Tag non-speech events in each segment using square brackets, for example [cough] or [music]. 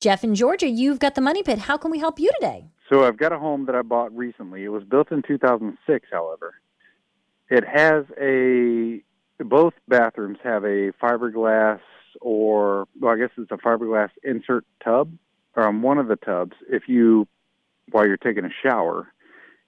Jeff in Georgia, you've got the money pit. How can we help you today? So I've got a home that I bought recently. It was built in 2006, however. It has a both bathrooms have a fiberglass or well, I guess it's a fiberglass insert tub or on one of the tubs. If you while you're taking a shower,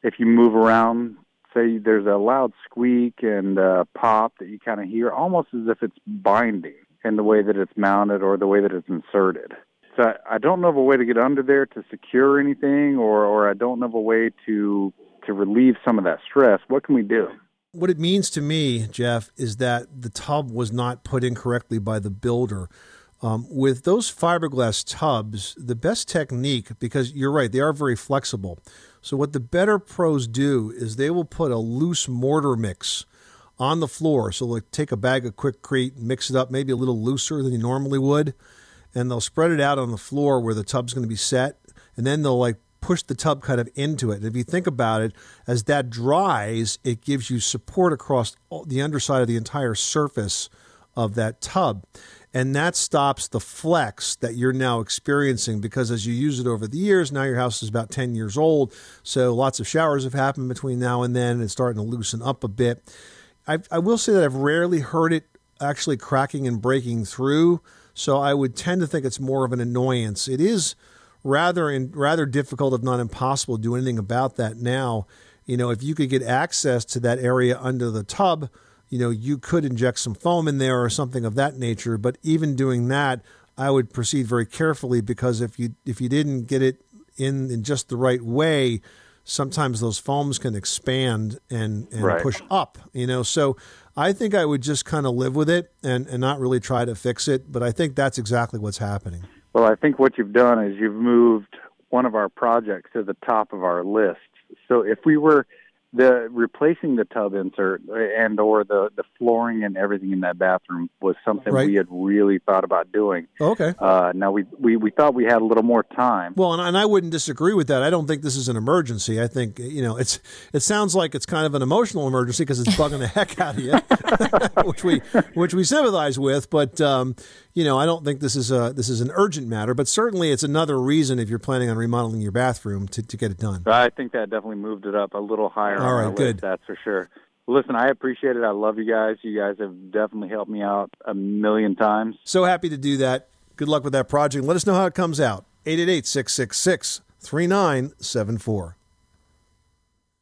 if you move around, say there's a loud squeak and pop that you kind of hear, almost as if it's binding in the way that it's mounted or the way that it's inserted. I, I don't know of a way to get under there to secure anything, or or I don't know of a way to to relieve some of that stress. What can we do? What it means to me, Jeff, is that the tub was not put in correctly by the builder. Um, with those fiberglass tubs, the best technique, because you're right, they are very flexible. So, what the better pros do is they will put a loose mortar mix on the floor. So, like take a bag of Quikrete, mix it up maybe a little looser than you normally would, and they'll spread it out on the floor where the tub's going to be set. And then they'll like push the tub kind of into it. If you think about it, as that dries, it gives you support across the underside of the entire surface of that tub. And that stops the flex that you're now experiencing because as you use it over the years, now your house is about 10 years old. So lots of showers have happened between now and then. And it's starting to loosen up a bit. I, I will say that I've rarely heard it actually cracking and breaking through. So I would tend to think it's more of an annoyance. It is rather in, rather difficult, if not impossible, to do anything about that now. You know, if you could get access to that area under the tub, you know, you could inject some foam in there or something of that nature. But even doing that, I would proceed very carefully because if you if you didn't get it in in just the right way, sometimes those foams can expand and, and right. push up. You know, so I think I would just kind of live with it and, and not really try to fix it. But I think that's exactly what's happening. Well, I think what you've done is you've moved one of our projects to the top of our list. So if we were the replacing the tub insert and or the the flooring and everything in that bathroom was something right. we had really thought about doing. Okay. Uh, now we, we we thought we had a little more time. Well, and, and I wouldn't disagree with that. I don't think this is an emergency. I think you know it's it sounds like it's kind of an emotional emergency because it's bugging the [laughs] heck out of you, [laughs] which we which we sympathize with. But um, you know, I don't think this is a this is an urgent matter. But certainly, it's another reason if you're planning on remodeling your bathroom to, to get it done. I think that definitely moved it up a little higher. All right, list, good. that's for sure. Listen, I appreciate it. I love you guys. You guys have definitely helped me out a million times. So happy to do that. Good luck with that project. Let us know how it comes out. 888 666 3974.